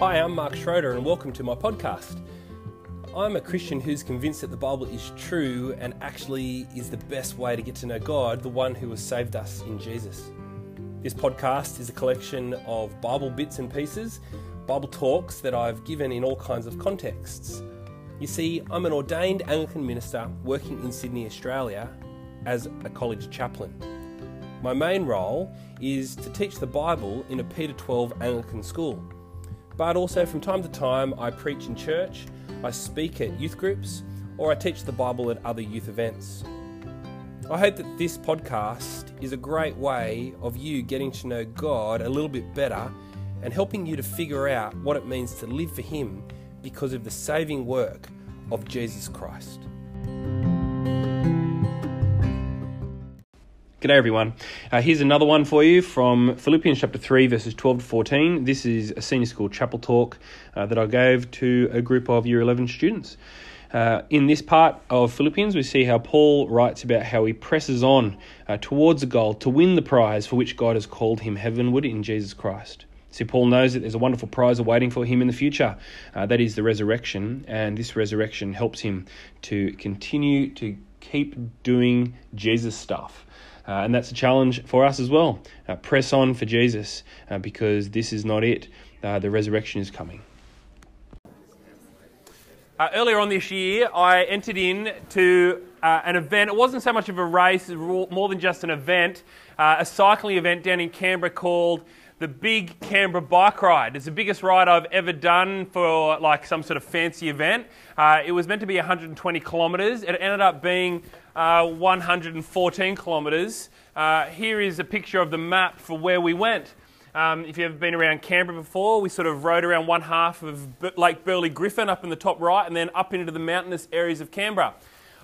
Hi, I'm Mark Schroeder, and welcome to my podcast. I'm a Christian who's convinced that the Bible is true and actually is the best way to get to know God, the one who has saved us in Jesus. This podcast is a collection of Bible bits and pieces, Bible talks that I've given in all kinds of contexts. You see, I'm an ordained Anglican minister working in Sydney, Australia, as a college chaplain. My main role is to teach the Bible in a P to 12 Anglican school. But also, from time to time, I preach in church, I speak at youth groups, or I teach the Bible at other youth events. I hope that this podcast is a great way of you getting to know God a little bit better and helping you to figure out what it means to live for Him because of the saving work of Jesus Christ. G'day everyone. Uh, here's another one for you from Philippians chapter 3, verses 12 to 14. This is a senior school chapel talk uh, that I gave to a group of year 11 students. Uh, in this part of Philippians, we see how Paul writes about how he presses on uh, towards a goal to win the prize for which God has called him heavenward in Jesus Christ. See, Paul knows that there's a wonderful prize awaiting for him in the future. Uh, that is the resurrection, and this resurrection helps him to continue to keep doing Jesus stuff. Uh, and that's a challenge for us as well. Uh, press on for Jesus uh, because this is not it. Uh, the resurrection is coming. Uh, earlier on this year, I entered into uh, an event. It wasn't so much of a race, more than just an event, a cycling event down in Canberra called the Big Canberra Bike Ride. It's the biggest ride I've ever done for like some sort of fancy event. it was meant to be 120 kilometres. It ended up being uh, 114 kilometres. Uh, here is a picture of the map for where we went. Um, if you've ever been around Canberra before, we sort of rode around one half of Lake Burley Griffin up in the top right and then up into the mountainous areas of Canberra.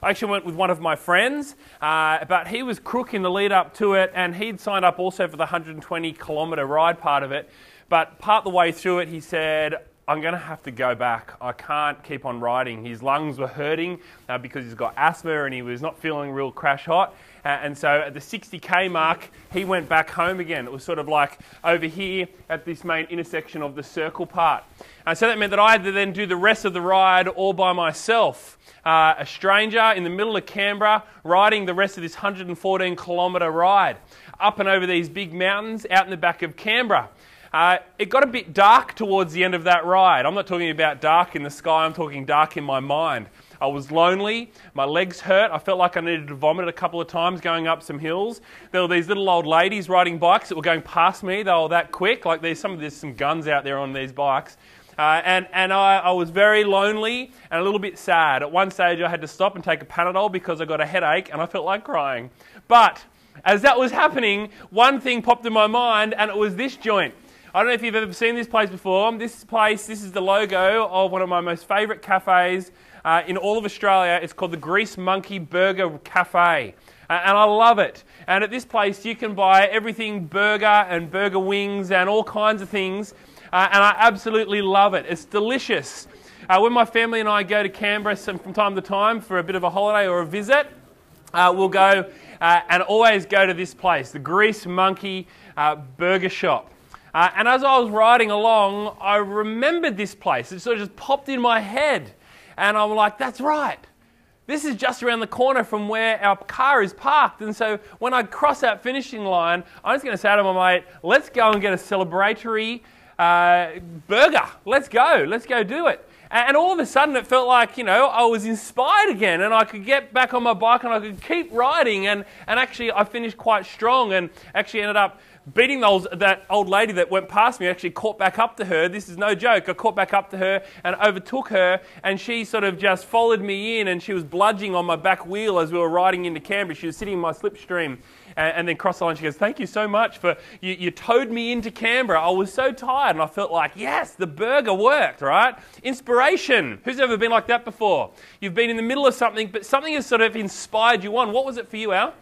I actually went with one of my friends, uh, but he was crook in the lead up to it and he'd signed up also for the 120 kilometre ride part of it. But part the way through it, he said, I'm going to have to go back. I can't keep on riding. His lungs were hurting uh, because he's got asthma and he was not feeling real crash hot. Uh, and so at the 60k mark, he went back home again. It was sort of like over here at this main intersection of the circle part. And so that meant that I had to then do the rest of the ride all by myself. Uh, a stranger in the middle of Canberra riding the rest of this 114 kilometre ride up and over these big mountains out in the back of Canberra. Uh, it got a bit dark towards the end of that ride. I'm not talking about dark in the sky, I'm talking dark in my mind. I was lonely, my legs hurt, I felt like I needed to vomit a couple of times going up some hills. There were these little old ladies riding bikes that were going past me, they were that quick, like there's some there's some guns out there on these bikes. Uh, and and I, I, was very lonely and a little bit sad. At one stage, I had to stop and take a Panadol because I got a headache and I felt like crying. But as that was happening, one thing popped in my mind, and it was this joint. I don't know if you've ever seen this place before. This place, this is the logo of one of my most favourite cafes uh, in all of Australia. It's called the Grease Monkey Burger Cafe. Uh, and I love it. And at this place, you can buy everything burger and burger wings and all kinds of things. Uh, and I absolutely love it. It's delicious. Uh, when my family and I go to Canberra from time to time for a bit of a holiday or a visit, uh, we'll go uh, and always go to this place, the Grease Monkey Burger Shop. Uh, and as I was riding along, I remembered this place. It sort of just popped in my head. And I'm like, that's right. This is just around the corner from where our car is parked. And so when I cross that finishing line, I'm just going to say to my mate, let's go and get a celebratory uh, burger. Let's go. Let's go do it. And all of a sudden, it felt like, you know, I was inspired again and I could get back on my bike and I could keep riding. And, and actually, I finished quite strong and actually ended up beating those, that old lady that went past me, actually caught back up to her. This is no joke. I caught back up to her and overtook her, and she sort of just followed me in, and she was bludging on my back wheel as we were riding into Canberra. She was sitting in my slipstream. And, and then cross the line, she goes, Thank you so much for you, you towed me into Canberra. I was so tired, and I felt like, Yes, the burger worked, right? Inspiration. Who's ever been like that before? You've been in the middle of something, but something has sort of inspired you on. What was it for you, Al?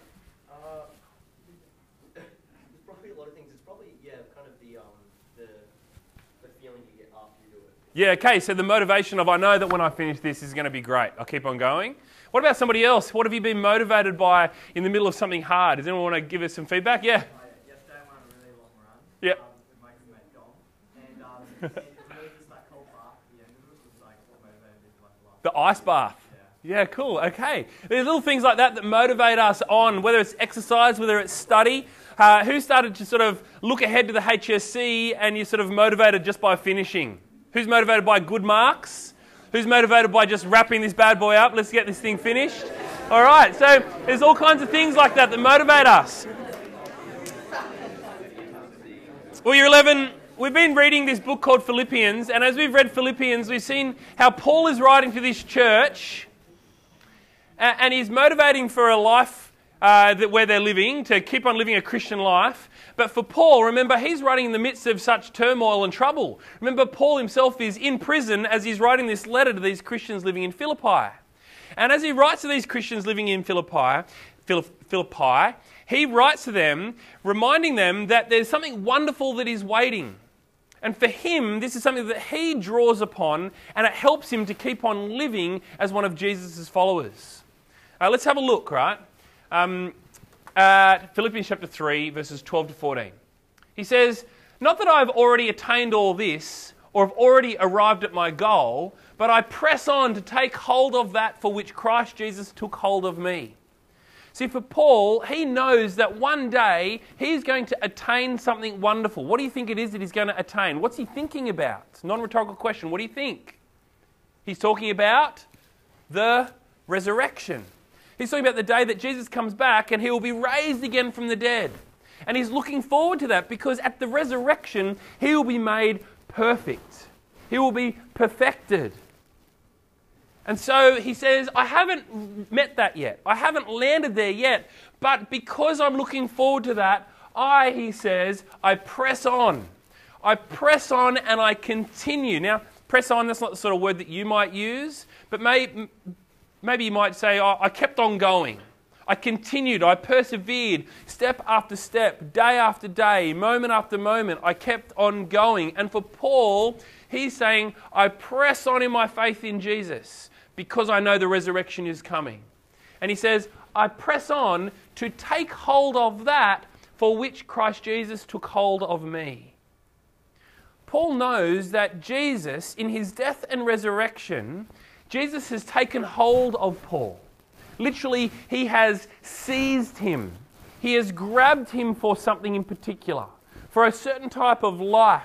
Yeah, okay, so the motivation of I know that when I finish this is going to be great. I'll keep on going. What about somebody else? What have you been motivated by in the middle of something hard? Does anyone want to give us some feedback? Yeah. Yesterday I went a really long run. The ice bath. Yeah, cool. Okay. There's little things like that that motivate us on, whether it's exercise, whether it's study. Uh, who started to sort of look ahead to the HSC and you're sort of motivated just by finishing? Who's motivated by good marks? Who's motivated by just wrapping this bad boy up? Let's get this thing finished. All right, so there's all kinds of things like that that motivate us. Well, year 11, we've been reading this book called Philippians, and as we've read Philippians, we've seen how Paul is writing to this church and he's motivating for a life uh, that, where they're living, to keep on living a Christian life. But for Paul, remember, he's writing in the midst of such turmoil and trouble. Remember, Paul himself is in prison as he's writing this letter to these Christians living in Philippi. And as he writes to these Christians living in Philippi, Philippi, he writes to them, reminding them that there's something wonderful that is waiting. And for him, this is something that he draws upon, and it helps him to keep on living as one of Jesus' followers. Uh, let's have a look, right? Um, at Philippians chapter 3, verses 12 to 14. He says, Not that I've already attained all this, or have already arrived at my goal, but I press on to take hold of that for which Christ Jesus took hold of me. See, for Paul, he knows that one day he's going to attain something wonderful. What do you think it is that he's going to attain? What's he thinking about? Non rhetorical question. What do you think? He's talking about the resurrection. He's talking about the day that Jesus comes back and he will be raised again from the dead. And he's looking forward to that because at the resurrection, he will be made perfect. He will be perfected. And so he says, I haven't met that yet. I haven't landed there yet. But because I'm looking forward to that, I, he says, I press on. I press on and I continue. Now, press on, that's not the sort of word that you might use, but may, Maybe you might say, oh, I kept on going. I continued, I persevered, step after step, day after day, moment after moment. I kept on going. And for Paul, he's saying, I press on in my faith in Jesus because I know the resurrection is coming. And he says, I press on to take hold of that for which Christ Jesus took hold of me. Paul knows that Jesus, in his death and resurrection, Jesus has taken hold of Paul. Literally, he has seized him. He has grabbed him for something in particular, for a certain type of life.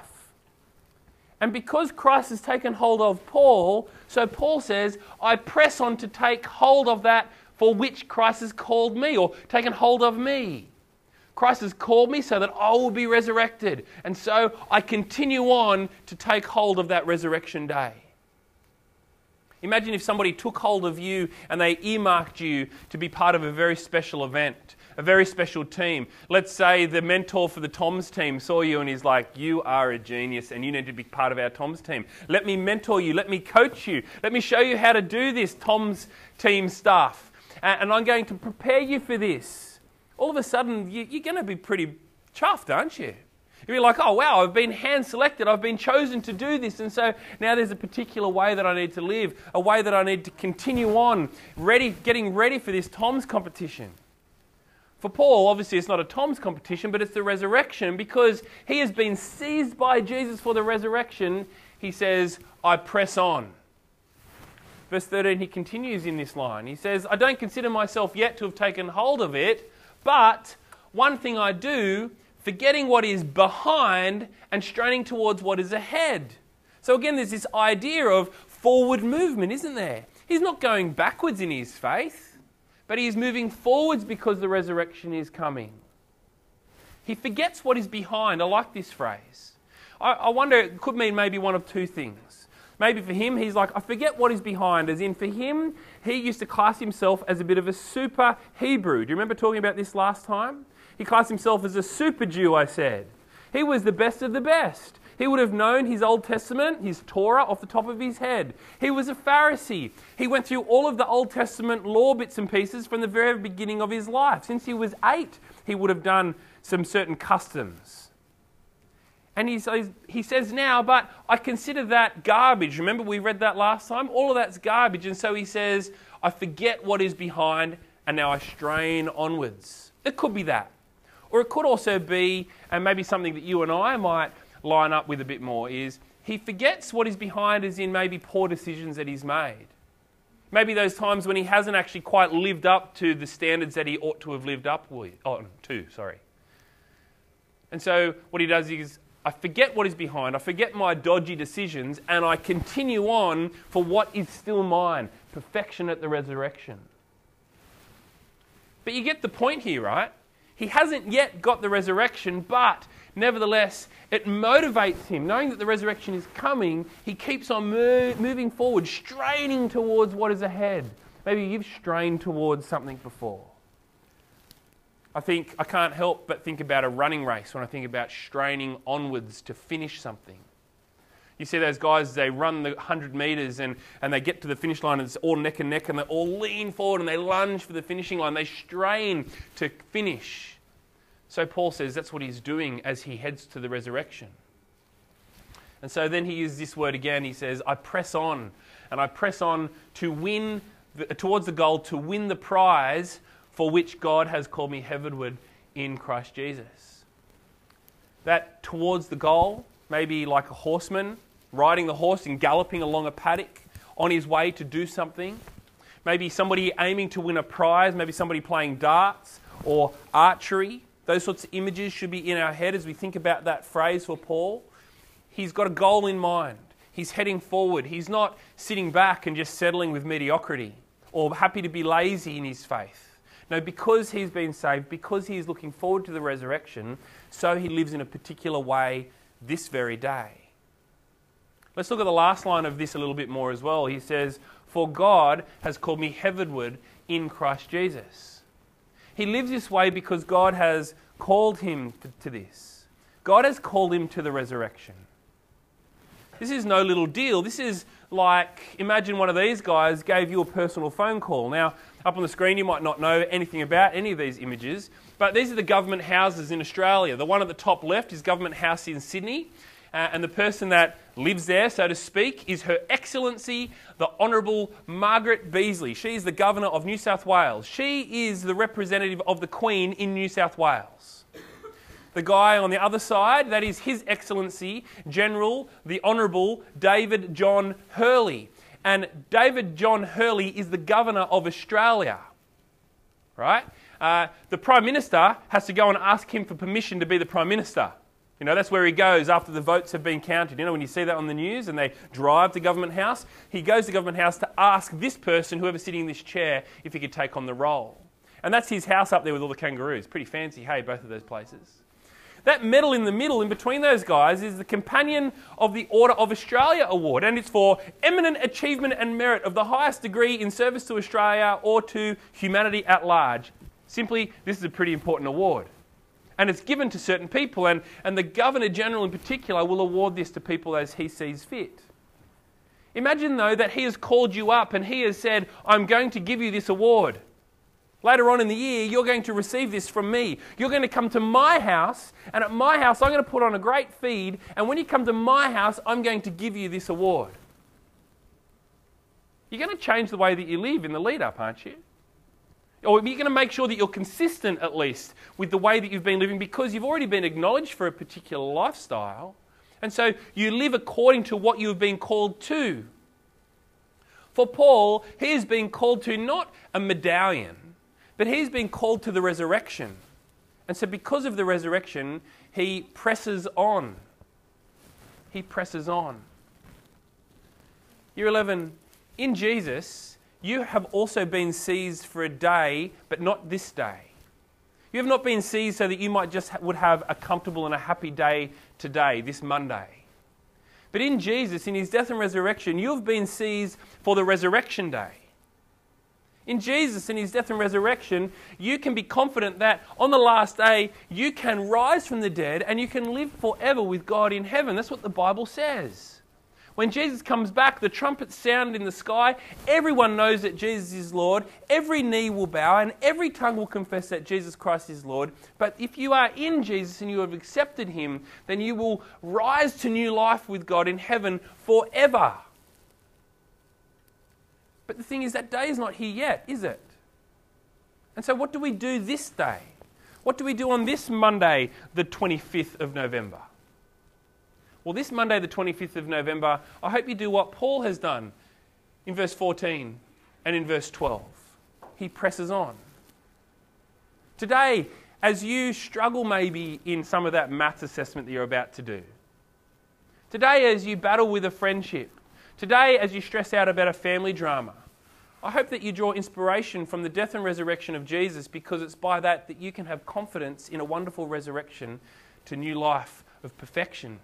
And because Christ has taken hold of Paul, so Paul says, I press on to take hold of that for which Christ has called me, or taken hold of me. Christ has called me so that I will be resurrected. And so I continue on to take hold of that resurrection day. Imagine if somebody took hold of you and they earmarked you to be part of a very special event, a very special team. Let's say the mentor for the Toms team saw you and he's like, You are a genius and you need to be part of our Toms team. Let me mentor you, let me coach you, let me show you how to do this Toms team stuff. And I'm going to prepare you for this. All of a sudden, you're going to be pretty chuffed, aren't you? You'd be like, oh, wow, I've been hand selected. I've been chosen to do this. And so now there's a particular way that I need to live, a way that I need to continue on, ready, getting ready for this Tom's competition. For Paul, obviously, it's not a Tom's competition, but it's the resurrection. Because he has been seized by Jesus for the resurrection, he says, I press on. Verse 13, he continues in this line. He says, I don't consider myself yet to have taken hold of it, but one thing I do forgetting what is behind and straining towards what is ahead. So again, there's this idea of forward movement, isn't there? He's not going backwards in his faith, but he is moving forwards because the resurrection is coming. He forgets what is behind. I like this phrase. I, I wonder, it could mean maybe one of two things. Maybe for him, he's like, I forget what is behind. As in, for him, he used to class himself as a bit of a super Hebrew. Do you remember talking about this last time? He classed himself as a super Jew, I said. He was the best of the best. He would have known his Old Testament, his Torah, off the top of his head. He was a Pharisee. He went through all of the Old Testament law bits and pieces from the very beginning of his life. Since he was eight, he would have done some certain customs. And he says, he says now, but I consider that garbage. Remember, we read that last time? All of that's garbage. And so he says, I forget what is behind, and now I strain onwards. It could be that. Or it could also be, and maybe something that you and I might line up with a bit more, is he forgets what is behind, as in maybe poor decisions that he's made. Maybe those times when he hasn't actually quite lived up to the standards that he ought to have lived up with, oh, to, sorry. And so what he does is, I forget what is behind, I forget my dodgy decisions, and I continue on for what is still mine perfection at the resurrection. But you get the point here, right? He hasn't yet got the resurrection, but nevertheless, it motivates him. Knowing that the resurrection is coming, he keeps on mo- moving forward, straining towards what is ahead. Maybe you've strained towards something before. I think I can't help but think about a running race when I think about straining onwards to finish something. You see those guys, they run the 100 metres and, and they get to the finish line and it's all neck and neck and they all lean forward and they lunge for the finishing line. They strain to finish. So Paul says that's what he's doing as he heads to the resurrection. And so then he uses this word again. He says, I press on, and I press on to win the, towards the goal, to win the prize for which God has called me heavenward in Christ Jesus. That towards the goal, maybe like a horseman riding the horse and galloping along a paddock on his way to do something. Maybe somebody aiming to win a prize, maybe somebody playing darts or archery. Those sorts of images should be in our head as we think about that phrase for Paul. He's got a goal in mind. He's heading forward. He's not sitting back and just settling with mediocrity or happy to be lazy in his faith. No, because he's been saved, because he is looking forward to the resurrection, so he lives in a particular way this very day. Let's look at the last line of this a little bit more as well. He says, For God has called me heavenward in Christ Jesus. He lives this way because God has called him to this. God has called him to the resurrection. This is no little deal. This is like imagine one of these guys gave you a personal phone call. Now, up on the screen, you might not know anything about any of these images, but these are the government houses in Australia. The one at the top left is Government House in Sydney. Uh, and the person that lives there, so to speak, is Her Excellency the Honourable Margaret Beazley. She's the Governor of New South Wales. She is the representative of the Queen in New South Wales. The guy on the other side, that is His Excellency General the Honourable David John Hurley. And David John Hurley is the Governor of Australia. Right? Uh, the Prime Minister has to go and ask him for permission to be the Prime Minister. You know, that's where he goes after the votes have been counted. You know, when you see that on the news and they drive to Government House, he goes to Government House to ask this person, whoever's sitting in this chair, if he could take on the role. And that's his house up there with all the kangaroos. Pretty fancy, hey, both of those places. That medal in the middle, in between those guys, is the Companion of the Order of Australia Award, and it's for eminent achievement and merit of the highest degree in service to Australia or to humanity at large. Simply, this is a pretty important award. And it's given to certain people, and, and the Governor General in particular will award this to people as he sees fit. Imagine, though, that he has called you up and he has said, I'm going to give you this award. Later on in the year, you're going to receive this from me. You're going to come to my house, and at my house, I'm going to put on a great feed, and when you come to my house, I'm going to give you this award. You're going to change the way that you live in the lead up, aren't you? or you're going to make sure that you're consistent at least with the way that you've been living because you've already been acknowledged for a particular lifestyle. And so you live according to what you've been called to. For Paul, he is being called to not a medallion, but he's been called to the resurrection. And so, because of the resurrection, he presses on. He presses on. Year 11, in Jesus, you have also been seized for a day, but not this day. You have not been seized so that you might just would have a comfortable and a happy day today, this Monday. But in Jesus, in his death and resurrection, you have been seized for the resurrection day. In Jesus, in his death and resurrection, you can be confident that on the last day, you can rise from the dead and you can live forever with God in heaven. That's what the Bible says. When Jesus comes back, the trumpets sound in the sky. Everyone knows that Jesus is Lord. Every knee will bow and every tongue will confess that Jesus Christ is Lord. But if you are in Jesus and you have accepted him, then you will rise to new life with God in heaven forever. But the thing is, that day is not here yet, is it? And so, what do we do this day? What do we do on this Monday, the 25th of November? Well, this Monday, the 25th of November, I hope you do what Paul has done in verse 14. And in verse 12, he presses on. Today, as you struggle maybe in some of that maths assessment that you're about to do, today, as you battle with a friendship, today, as you stress out about a family drama, I hope that you draw inspiration from the death and resurrection of Jesus because it's by that that you can have confidence in a wonderful resurrection to new life of perfection.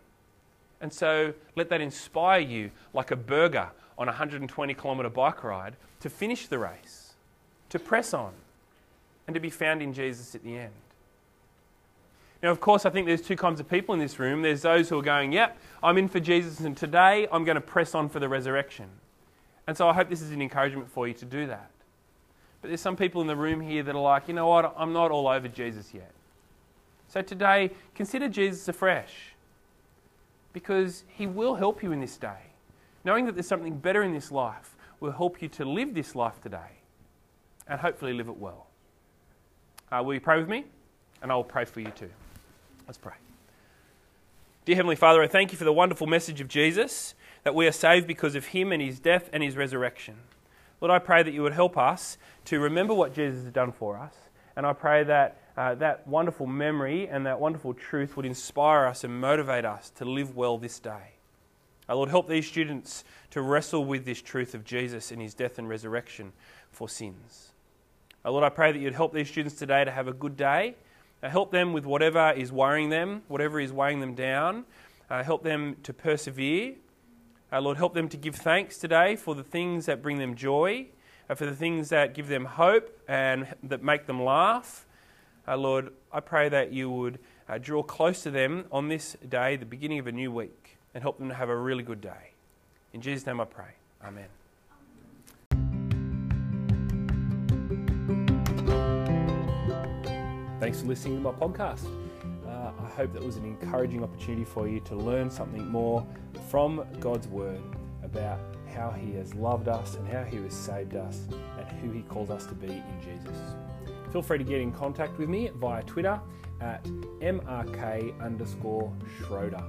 And so let that inspire you like a burger on a 120 kilometre bike ride to finish the race, to press on, and to be found in Jesus at the end. Now, of course, I think there's two kinds of people in this room. There's those who are going, Yep, I'm in for Jesus, and today I'm going to press on for the resurrection. And so I hope this is an encouragement for you to do that. But there's some people in the room here that are like, You know what? I'm not all over Jesus yet. So today, consider Jesus afresh because he will help you in this day. Knowing that there's something better in this life will help you to live this life today and hopefully live it well. Uh, will you pray with me? And I will pray for you too. Let's pray. Dear Heavenly Father, I thank you for the wonderful message of Jesus that we are saved because of him and his death and his resurrection. Lord, I pray that you would help us to remember what Jesus has done for us. And I pray that uh, that wonderful memory and that wonderful truth would inspire us and motivate us to live well this day. Uh, Lord, help these students to wrestle with this truth of Jesus and his death and resurrection for sins. Uh, Lord, I pray that you'd help these students today to have a good day. Uh, help them with whatever is worrying them, whatever is weighing them down. Uh, help them to persevere. Uh, Lord, help them to give thanks today for the things that bring them joy, uh, for the things that give them hope and that make them laugh. Uh, Lord, I pray that you would uh, draw close to them on this day, the beginning of a new week, and help them to have a really good day. In Jesus' name I pray. Amen. Thanks for listening to my podcast. Uh, I hope that was an encouraging opportunity for you to learn something more from God's Word about how He has loved us and how He has saved us and who He calls us to be in Jesus feel free to get in contact with me via Twitter at mrk underscore Schroeder.